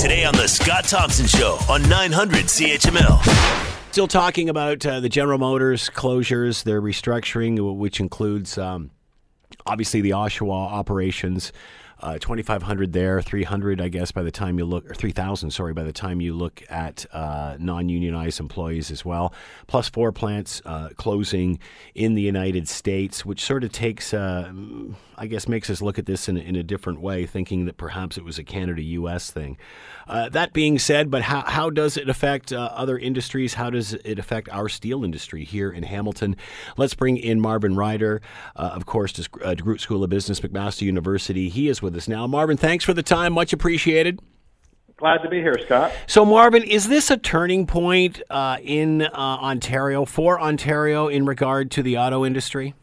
Today on The Scott Thompson Show on 900 CHML. Still talking about uh, the General Motors closures, their restructuring, which includes um, obviously the Oshawa operations. Uh, 2,500 there, 300, I guess, by the time you look, or 3,000, sorry, by the time you look at uh, non unionized employees as well. Plus four plants uh, closing in the United States, which sort of takes, uh, I guess, makes us look at this in, in a different way, thinking that perhaps it was a Canada US thing. Uh, that being said, but how, how does it affect uh, other industries? How does it affect our steel industry here in Hamilton? Let's bring in Marvin Ryder, of course, to DeGroote School of Business, McMaster University. He is with with us now. Marvin, thanks for the time. Much appreciated. Glad to be here, Scott. So, Marvin, is this a turning point uh, in uh, Ontario for Ontario in regard to the auto industry?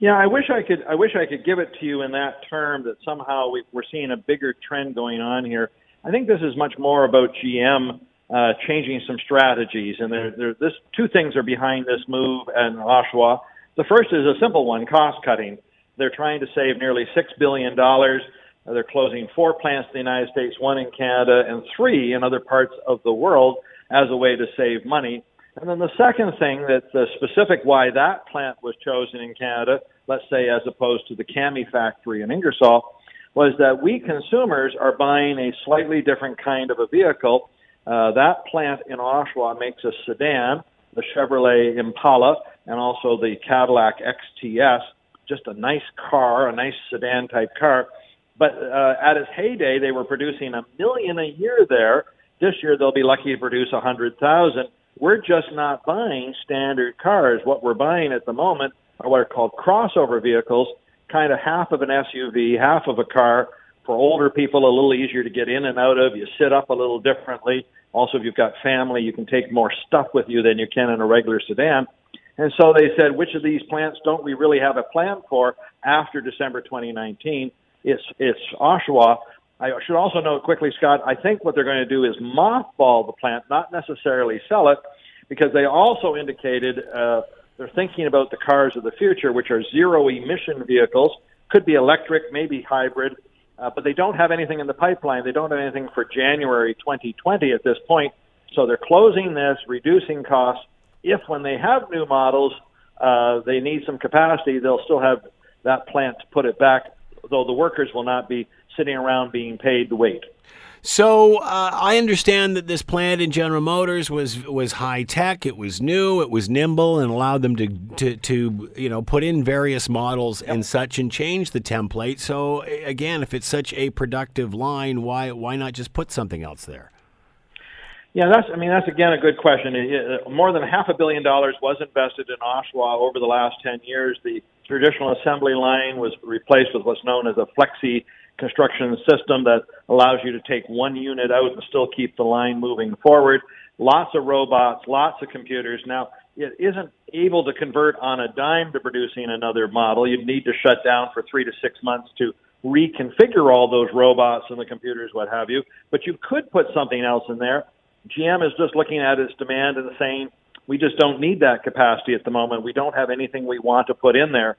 Yeah, I wish I could. I wish I could give it to you in that term that somehow we, are seeing a bigger trend going on here. I think this is much more about GM uh, changing some strategies, and there, there, this two things are behind this move in Oshawa. The first is a simple one: cost cutting. They're trying to save nearly $6 billion. Uh, they're closing four plants in the United States, one in Canada, and three in other parts of the world as a way to save money. And then the second thing that the specific why that plant was chosen in Canada, let's say as opposed to the Cami factory in Ingersoll, was that we consumers are buying a slightly different kind of a vehicle. Uh, that plant in Oshawa makes a sedan, the Chevrolet Impala, and also the Cadillac XTS just a nice car, a nice sedan type car. But uh, at its heyday, they were producing a million a year there. This year, they'll be lucky to produce a hundred thousand. We're just not buying standard cars. What we're buying at the moment are what are called crossover vehicles, kind of half of an SUV, half of a car. For older people, a little easier to get in and out of. You sit up a little differently. Also, if you've got family, you can take more stuff with you than you can in a regular sedan. And so they said, which of these plants don't we really have a plan for after December 2019? It's, it's Oshawa. I should also note quickly, Scott, I think what they're going to do is mothball the plant, not necessarily sell it, because they also indicated uh, they're thinking about the cars of the future, which are zero emission vehicles, could be electric, maybe hybrid, uh, but they don't have anything in the pipeline. They don't have anything for January 2020 at this point. So they're closing this, reducing costs, if when they have new models, uh, they need some capacity, they'll still have that plant to put it back, though the workers will not be sitting around being paid to wait. So uh, I understand that this plant in General Motors was was high tech. It was new. It was nimble and allowed them to to, to you know put in various models yep. and such and change the template. So again, if it's such a productive line, why why not just put something else there? Yeah, that's. I mean, that's again a good question. More than half a billion dollars was invested in Oshawa over the last ten years. The traditional assembly line was replaced with what's known as a flexi construction system that allows you to take one unit out and still keep the line moving forward. Lots of robots, lots of computers. Now, it isn't able to convert on a dime to producing another model. You'd need to shut down for three to six months to reconfigure all those robots and the computers, what have you. But you could put something else in there GM is just looking at its demand and saying, we just don't need that capacity at the moment. We don't have anything we want to put in there.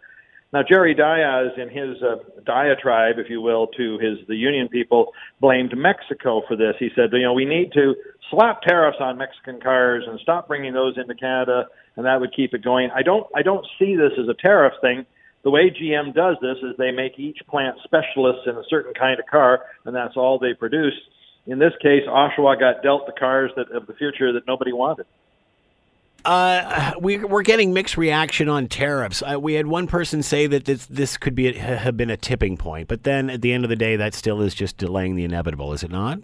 Now, Jerry Dias, in his uh, diatribe, if you will, to his the union people, blamed Mexico for this. He said, you know, we need to slap tariffs on Mexican cars and stop bringing those into Canada, and that would keep it going. I don't, I don't see this as a tariff thing. The way GM does this is they make each plant specialists in a certain kind of car, and that's all they produce in this case, Oshawa got dealt the cars that of the future that nobody wanted. Uh, we, we're getting mixed reaction on tariffs. Uh, we had one person say that this, this could be a, have been a tipping point, but then at the end of the day, that still is just delaying the inevitable, is it not?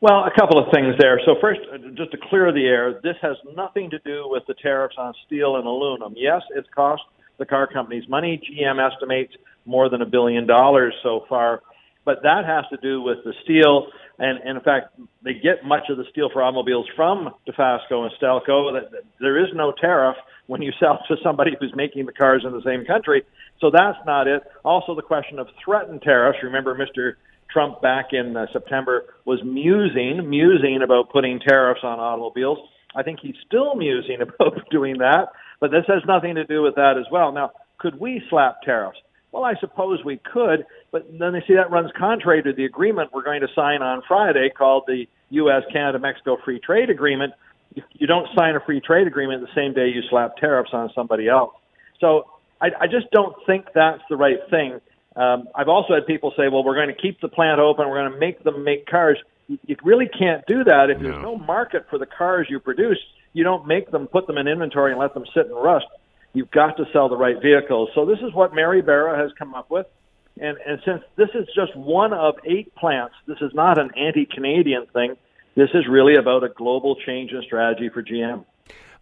Well, a couple of things there. So first, uh, just to clear the air, this has nothing to do with the tariffs on steel and aluminum. Yes, it's cost the car companies money. GM estimates more than a billion dollars so far but that has to do with the steel. And, and in fact, they get much of the steel for automobiles from Dofasco and Stelco. That there is no tariff when you sell to somebody who's making the cars in the same country. So that's not it. Also, the question of threatened tariffs. Remember, Mr. Trump back in uh, September was musing, musing about putting tariffs on automobiles. I think he's still musing about doing that, but this has nothing to do with that as well. Now, could we slap tariffs? Well, I suppose we could, But then they see that runs contrary to the agreement we're going to sign on Friday called the U.S. Canada Mexico Free Trade Agreement. You don't sign a free trade agreement the same day you slap tariffs on somebody else. So I, I just don't think that's the right thing. Um, I've also had people say, well, we're going to keep the plant open, we're going to make them make cars. You, really can't do that if no. there's no market for the cars you produce. You don't make them, put them in inventory, and let them sit and rust. You've got to sell the right vehicles. So this is what Mary Barra has come up with. And, and since this is just one of eight plants, this is not an anti-Canadian thing. This is really about a global change in strategy for GM.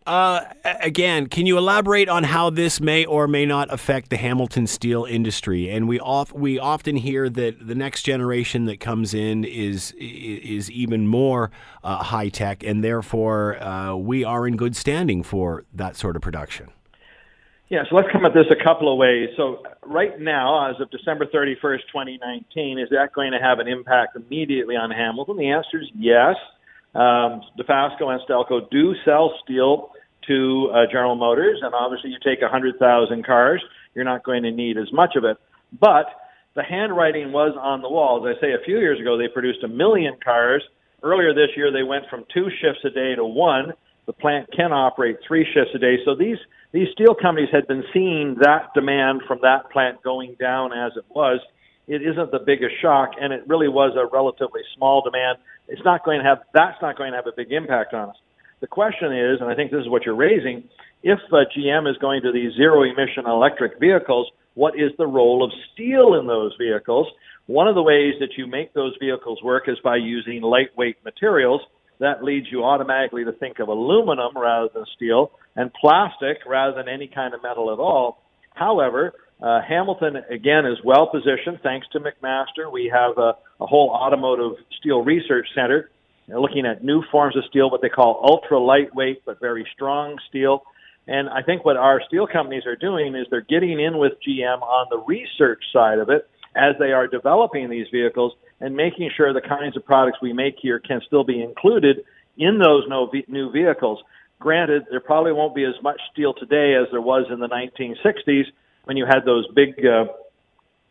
Uh, again, can you elaborate on how this may or may not affect the Hamilton steel industry? And we off, we often hear that the next generation that comes in is is even more uh, high tech, and therefore uh, we are in good standing for that sort of production. Yeah, so let's come at this a couple of ways. So, right now, as of December 31st, 2019, is that going to have an impact immediately on Hamilton? The answer is yes. Um, Dofasco and Stelco do sell steel to uh, General Motors, and obviously, you take 100,000 cars, you're not going to need as much of it. But the handwriting was on the wall. As I say, a few years ago, they produced a million cars. Earlier this year, they went from two shifts a day to one. The plant can operate three shifts a day. So these these steel companies had been seeing that demand from that plant going down as it was. It isn't the biggest shock, and it really was a relatively small demand. It's not going to have that's not going to have a big impact on us. The question is, and I think this is what you're raising, if uh, GM is going to these zero emission electric vehicles, what is the role of steel in those vehicles? One of the ways that you make those vehicles work is by using lightweight materials that leads you automatically to think of aluminum rather than steel and plastic rather than any kind of metal at all. However, uh, Hamilton again is well positioned thanks to McMaster. We have a, a whole automotive steel research center looking at new forms of steel, what they call ultra lightweight but very strong steel. And I think what our steel companies are doing is they're getting in with GM on the research side of it as they are developing these vehicles and making sure the kinds of products we make here can still be included in those new vehicles. Granted, there probably won't be as much steel today as there was in the 1960s when you had those big, uh,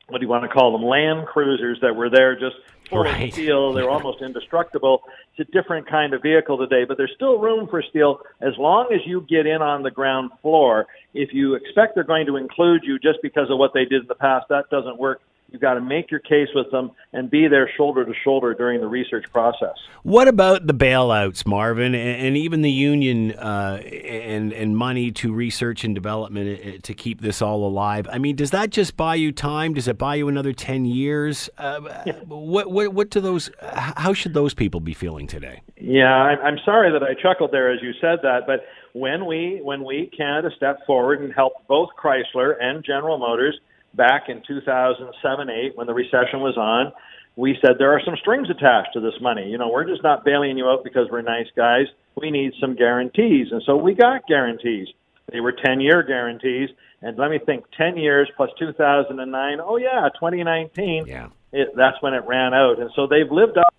what do you want to call them, land cruisers that were there just full right. of steel. They're almost indestructible. It's a different kind of vehicle today, but there's still room for steel as long as you get in on the ground floor. If you expect they're going to include you just because of what they did in the past, that doesn't work. You've got to make your case with them and be there shoulder to shoulder during the research process. What about the bailouts, Marvin, and, even the union uh, and and money to research and development uh, to keep this all alive? I mean, does that just buy you time? Does it buy you another ten years? Uh, yeah. What what what do those? How should those people be feeling today? Yeah, I'm sorry that I chuckled there as you said that, but when we when we Canada stepped forward and helped both Chrysler and General Motors back in 2007 8 when the recession was on we said there are some strings attached to this money. You know we're just not bailing you out because we're nice guys. We need some guarantees. And so we got guarantees. They were 10 year guarantees. And let me think 10 years plus 2009 oh yeah 2019 yeah. it, that's when it ran out. And so they've lived up.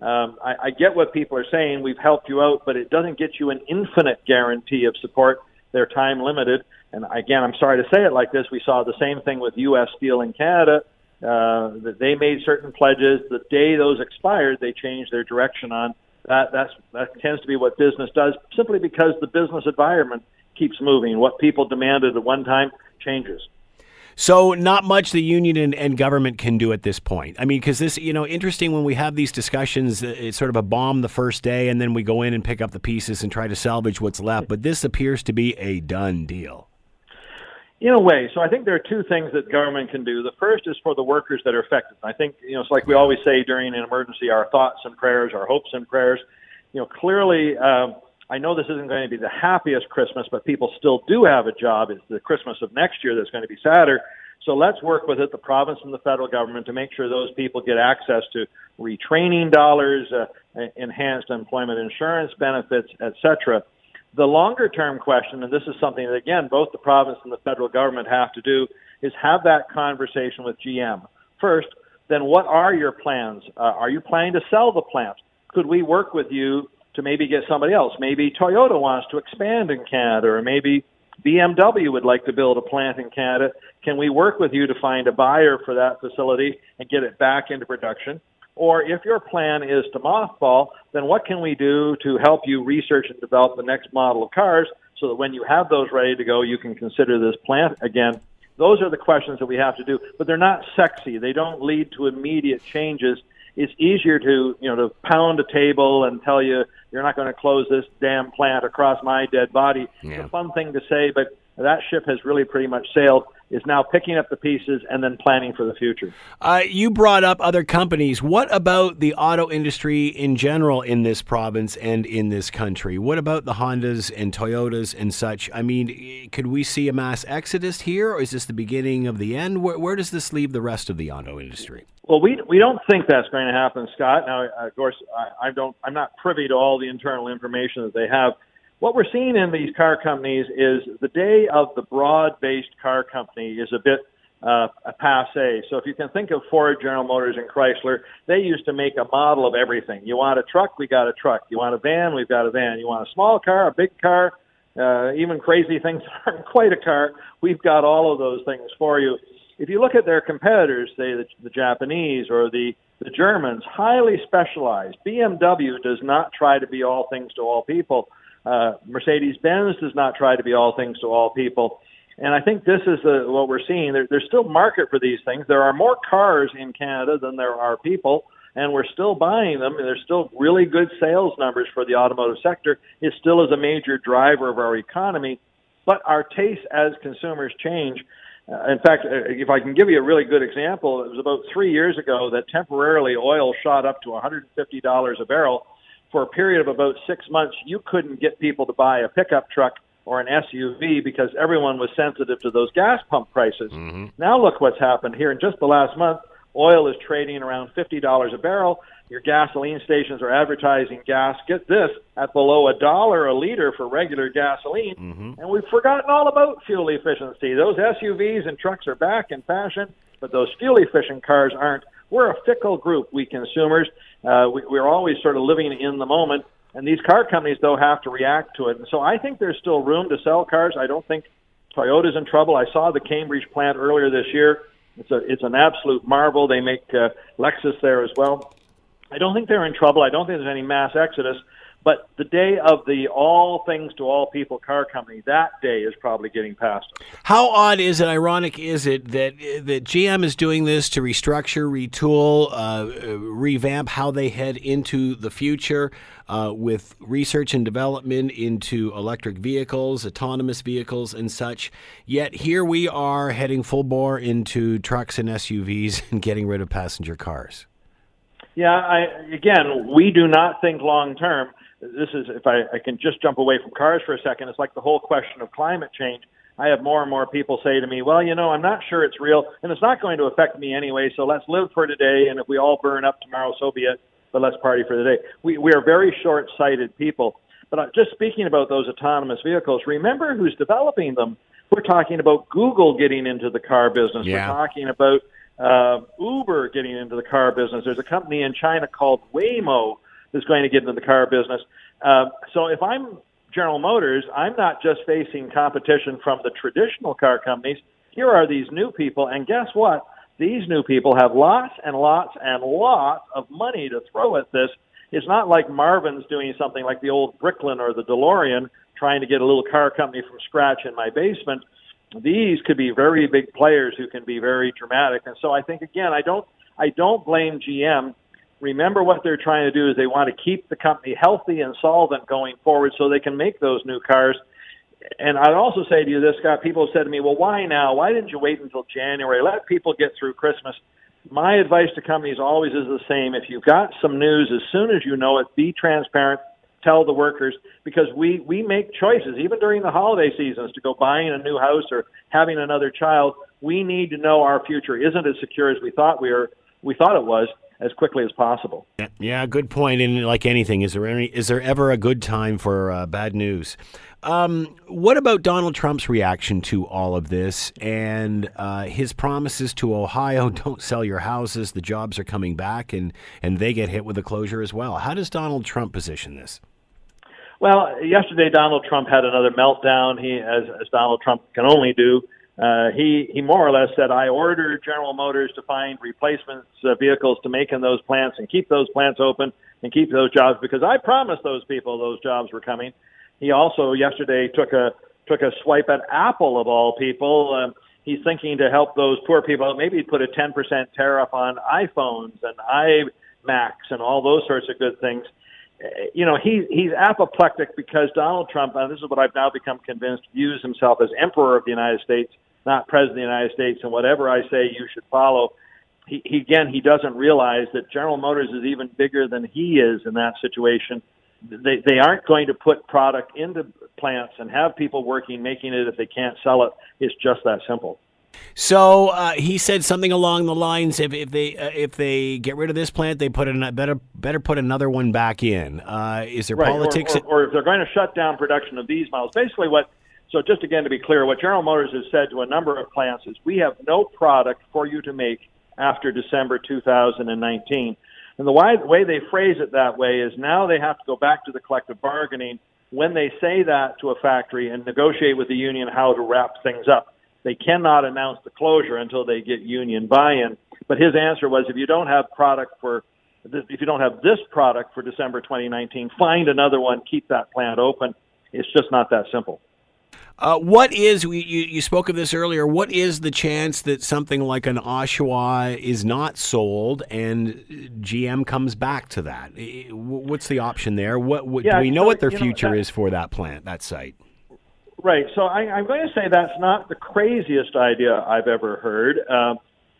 Um, I, I get what people are saying. We've helped you out, but it doesn't get you an infinite guarantee of support. They're time limited. And again, I'm sorry to say it like this. We saw the same thing with U.S. Steel in Canada. Uh, that they made certain pledges. The day those expired, they changed their direction on. That that's that tends to be what business does, simply because the business environment keeps moving. What people demanded at one time changes. So, not much the union and, and, government can do at this point. I mean, because this, you know, interesting when we have these discussions, it's sort of a bomb the first day, and then we go in and pick up the pieces and try to salvage what's left. But this appears to be a done deal. In a way. So, I think there are two things that government can do. The first is for the workers that are affected. I think, you know, it's like we always say during an emergency our thoughts and prayers, our hopes and prayers. You know, clearly, um, I know this isn't going to be the happiest Christmas, but people still do have a job. It's the Christmas of next year that's going to be sadder. So let's work with it, the province and the federal government, to make sure those people get access to retraining dollars, uh, enhanced employment insurance benefits, et etc. The longer term question, and this is something that, again, both the province and the federal government have to do, is have that conversation with GM. First, then what are your plans? Uh, are you planning to sell the plant? Could we work with you to maybe get somebody else. Maybe Toyota wants to expand in Canada, or maybe BMW would like to build a plant in Canada. Can we work with you to find a buyer for that facility and get it back into production? Or if your plan is to mothball, then what can we do to help you research and develop the next model of cars so that when you have those ready to go, you can consider this plant again? Those are the questions that we have to do, but they're not sexy. They don't lead to immediate changes. It's easier to, you know, to pound a table and tell you you're not going to close this damn plant across my dead body. Yeah. It's a fun thing to say, but that ship has really pretty much sailed is now picking up the pieces and then planning for the future. Uh, you brought up other companies. What about the auto industry in general in this province and in this country? What about the Hondas and Toyotas and such? I mean, could we see a mass exodus here, or is this the beginning of the end? Where, where does this leave the rest of the auto industry? Well, we we don't think that's going to happen, Scott. Now, of course, I, I don't. I'm not privy to all the internal information that they have what we're seeing in these car companies is the day of the broad-based car company is a bit uh, a passe. So if you can think of Ford, General Motors, and Chrysler, they used to make a model of everything. You want a truck, we got a truck. You want a van, we've got a van. You want a small car, a big car, uh, even crazy things that aren't quite a car. We've got all of those things for you. If you look at their competitors, say the, the Japanese or the the Germans, highly specialized. BMW does not try to be all things to all people. Uh, Mercedes Benz does not try to be all things to all people. And I think this is uh, what we're seeing. There, there's still market for these things. There are more cars in Canada than there are people, and we're still buying them. And there's still really good sales numbers for the automotive sector. It still is a major driver of our economy. But our tastes as consumers change. Uh, in fact, uh, if I can give you a really good example, it was about three years ago that temporarily oil shot up to $150 a barrel for a period of about six months, you couldn't get people to buy a pickup truck or an SUV because everyone was sensitive to those gas pump prices. Mm-hmm. Now look what's happened here in just the last month. Oil is trading around $50 a barrel. Your gasoline stations are advertising gas, get this, at below a dollar a liter for regular gasoline. Mm-hmm. And we've forgotten all about fuel efficiency. Those SUVs and trucks are back in fashion, but those fuel efficient cars aren't. We're a fickle group, we consumers. Uh, we, we're always sort of living in the moment. And these car companies, though, have to react to it. And so I think there's still room to sell cars. I don't think Toyota's in trouble. I saw the Cambridge plant earlier this year. It's a it's an absolute marvel. They make uh, Lexus there as well. I don't think they're in trouble. I don't think there's any mass exodus. But the day of the all things to all people car company, that day is probably getting past. How odd is it, ironic is it that that GM is doing this to restructure, retool, uh, revamp how they head into the future uh, with research and development into electric vehicles, autonomous vehicles, and such. Yet here we are heading full bore into trucks and SUVs and getting rid of passenger cars. Yeah, I, again, we do not think long term this is if I, I can just jump away from cars for a second, it's like the whole question of climate change. I have more and more people say to me, well, you know, I'm not sure it's real and it's not going to affect me anyway, so let's live for today and if we all burn up tomorrow, so be it, but let's party for the day. We, we are very short sighted people. But uh, just speaking about those autonomous vehicles, remember who's developing them. We're talking about Google getting into the car business. Yeah. We're talking about uh, Uber getting into the car business. There's a company in China called Waymo is going to get into the car business. Uh, so if I'm General Motors, I'm not just facing competition from the traditional car companies. Here are these new people, and guess what? These new people have lots and lots and lots of money to throw at this. It's not like Marvin's doing something like the old Bricklin or the DeLorean, trying to get a little car company from scratch in my basement. These could be very big players who can be very dramatic. And so I think again, I don't I don't blame GM remember what they're trying to do is they want to keep the company healthy and solvent going forward so they can make those new cars. And I'd also say to you this, Scott, people have said to me, well, why now? Why didn't you wait until January? Let people get through Christmas. My advice to companies always is the same. If you've got some news, as soon as you know it, be transparent, tell the workers, because we, we make choices, even during the holiday seasons, to go buying a new house or having another child. We need to know our future isn't as secure as we thought we were, we thought it was as quickly as possible. Yeah, good point. And like anything, is there any is there ever a good time for uh, bad news? Um, what about Donald Trump's reaction to all of this and uh, his promises to Ohio? Don't sell your houses. The jobs are coming back, and and they get hit with a closure as well. How does Donald Trump position this? Well, yesterday Donald Trump had another meltdown. He, as, as Donald Trump can only do, uh, he he more or less said, "I ordered General Motors to find replacements uh, vehicles to make in those plants and keep those plants open and keep those jobs because I promised those people those jobs were coming." He also yesterday took a took a swipe at Apple of all people. Um, he's thinking to help those poor people. Maybe put a 10% tariff on iPhones and iMacs and all those sorts of good things. You know, he, he's apoplectic because Donald Trump, and this is what I've now become convinced, views himself as emperor of the United States, not president of the United States, and whatever I say, you should follow. He, he again, he doesn't realize that General Motors is even bigger than he is in that situation they they aren't going to put product into plants and have people working making it if they can't sell it. It's just that simple. So uh, he said something along the lines: if, if they uh, if they get rid of this plant, they put in better better put another one back in. Uh, is there right. politics? Or, or, or if they're going to shut down production of these models, basically what. So just again to be clear, what General Motors has said to a number of plants is we have no product for you to make after December 2019. And the way they phrase it that way is now they have to go back to the collective bargaining when they say that to a factory and negotiate with the union how to wrap things up. They cannot announce the closure until they get union buy-in. But his answer was, if you don't have product for, if you don't have this product for December 2019, find another one, keep that plant open. It's just not that simple. Uh, what is you, you spoke of this earlier? What is the chance that something like an Oshawa is not sold and GM comes back to that? What's the option there? What, what yeah, do we know so, what their future know, that, is for that plant, that site? Right. So I, I'm going to say that's not the craziest idea I've ever heard. Uh,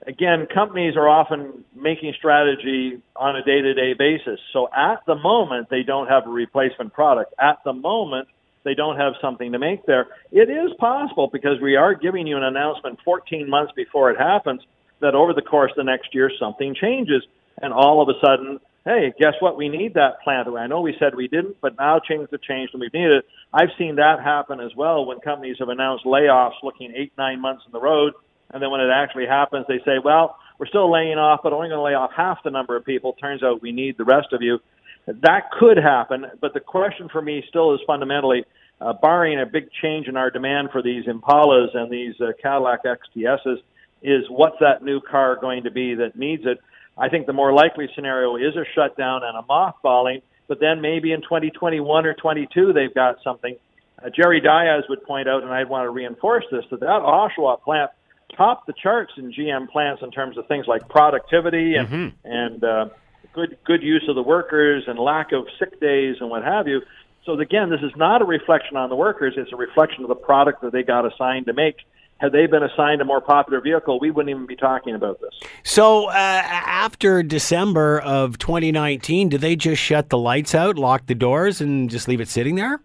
again, companies are often making strategy on a day-to-day basis. So at the moment, they don't have a replacement product. At the moment they don't have something to make there. It is possible because we are giving you an announcement 14 months before it happens that over the course of the next year something changes and all of a sudden, hey, guess what? We need that plant. I know we said we didn't, but now things have changed and we need it. I've seen that happen as well when companies have announced layoffs looking eight, nine months in the road. And then when it actually happens, they say, well, we're still laying off, but only going to lay off half the number of people. Turns out we need the rest of you. That could happen, but the question for me still is fundamentally, uh, barring a big change in our demand for these Impalas and these uh, Cadillac XTSs, is what's that new car going to be that needs it? I think the more likely scenario is a shutdown and a mothballing, but then maybe in 2021 or 22 they've got something. Uh, Jerry Dias would point out, and I'd want to reinforce this, that that Oshawa plant topped the charts in GM plants in terms of things like productivity and mm-hmm. and uh, good good use of the workers and lack of sick days and what have you. So again, this is not a reflection on the workers; it's a reflection of the product that they got assigned to make. Had they been assigned a more popular vehicle, we wouldn't even be talking about this. So, uh, after December of 2019, did they just shut the lights out, lock the doors, and just leave it sitting there?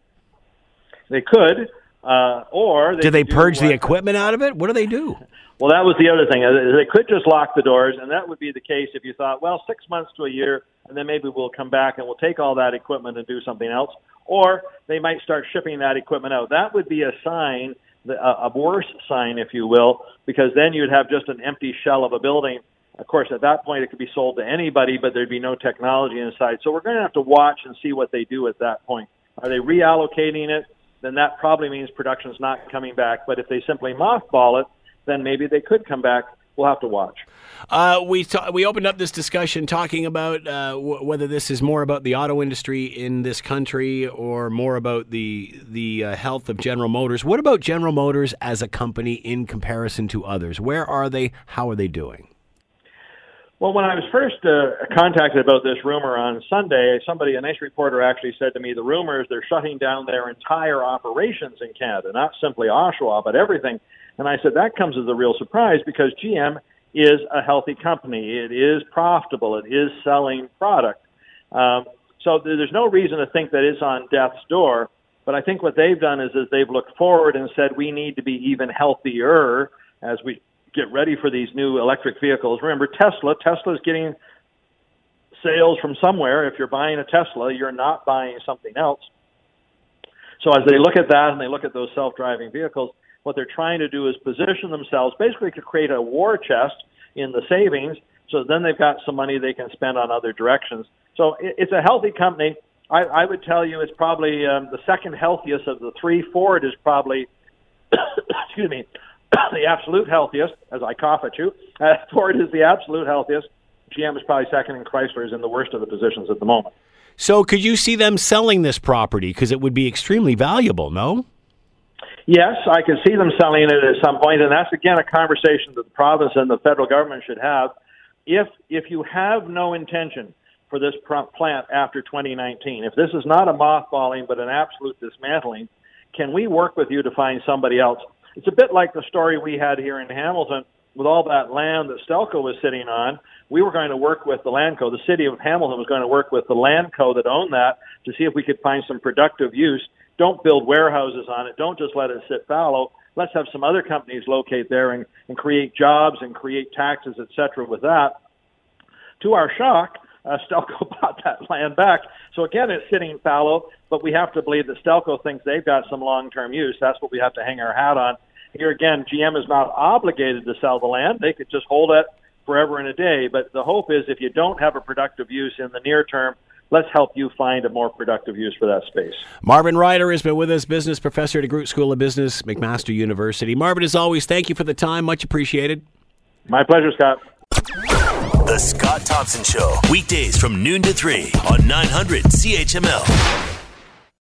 They could, uh, or they do they purge the equipment out of it? What do they do? Well, that was the other thing. Uh, they could just lock the doors, and that would be the case if you thought, well, six months to a year, and then maybe we'll come back and we'll take all that equipment and do something else. Or they might start shipping that equipment out. That would be a sign, a worse sign, if you will, because then you'd have just an empty shell of a building. Of course, at that point, it could be sold to anybody, but there'd be no technology inside. So we're going to have to watch and see what they do at that point. Are they reallocating it? Then that probably means production's not coming back. But if they simply mothball it, then maybe they could come back. We'll have to watch. Uh, we we opened up this discussion talking about uh, w- whether this is more about the auto industry in this country or more about the the uh, health of General Motors. What about General Motors as a company in comparison to others? Where are they? How are they doing? Well, when I was first uh, contacted about this rumor on Sunday, somebody, a nice reporter, actually said to me, "The rumors they're shutting down their entire operations in Canada, not simply Oshawa, but everything." And I said, that comes as a real surprise because GM is a healthy company. It is profitable. It is selling product. Um, so there's no reason to think that it's on death's door. But I think what they've done is, is they've looked forward and said we need to be even healthier as we get ready for these new electric vehicles. Remember Tesla. Tesla is getting sales from somewhere. If you're buying a Tesla, you're not buying something else. So as they look at that and they look at those self-driving vehicles, what they're trying to do is position themselves basically to create a war chest in the savings so then they've got some money they can spend on other directions. So it's a healthy company. I, I would tell you it's probably um, the second healthiest of the three. Ford is probably, excuse me, the absolute healthiest. As I cough at you, uh, Ford is the absolute healthiest. GM is probably second, and Chrysler is in the worst of the positions at the moment. So, could you see them selling this property because it would be extremely valuable? No. Yes, I can see them selling it at some point, and that's again a conversation that the province and the federal government should have. If if you have no intention for this plant after 2019, if this is not a mothballing but an absolute dismantling, can we work with you to find somebody else? It's a bit like the story we had here in Hamilton with all that land that Stelco was sitting on. We were going to work with the Landco. The city of Hamilton was going to work with the Landco that owned that to see if we could find some productive use don't build warehouses on it. Don't just let it sit fallow. Let's have some other companies locate there and, and create jobs and create taxes, et cetera, with that. To our shock, uh, Stelco bought that land back. So again, it's sitting fallow, but we have to believe that Stelco thinks they've got some long-term use. That's what we have to hang our hat on. Here again, GM is not obligated to sell the land. They could just hold it forever and a day. But the hope is if you don't have a productive use in the near term, let's help you find a more productive use for that space. Marvin Ryder has been with us, business professor at DeGroote School of Business, McMaster University. Marvin, as always, thank you for the time. Much appreciated. My pleasure, Scott. The Scott Thompson Show, weekdays from noon to 3 on 900 CHML.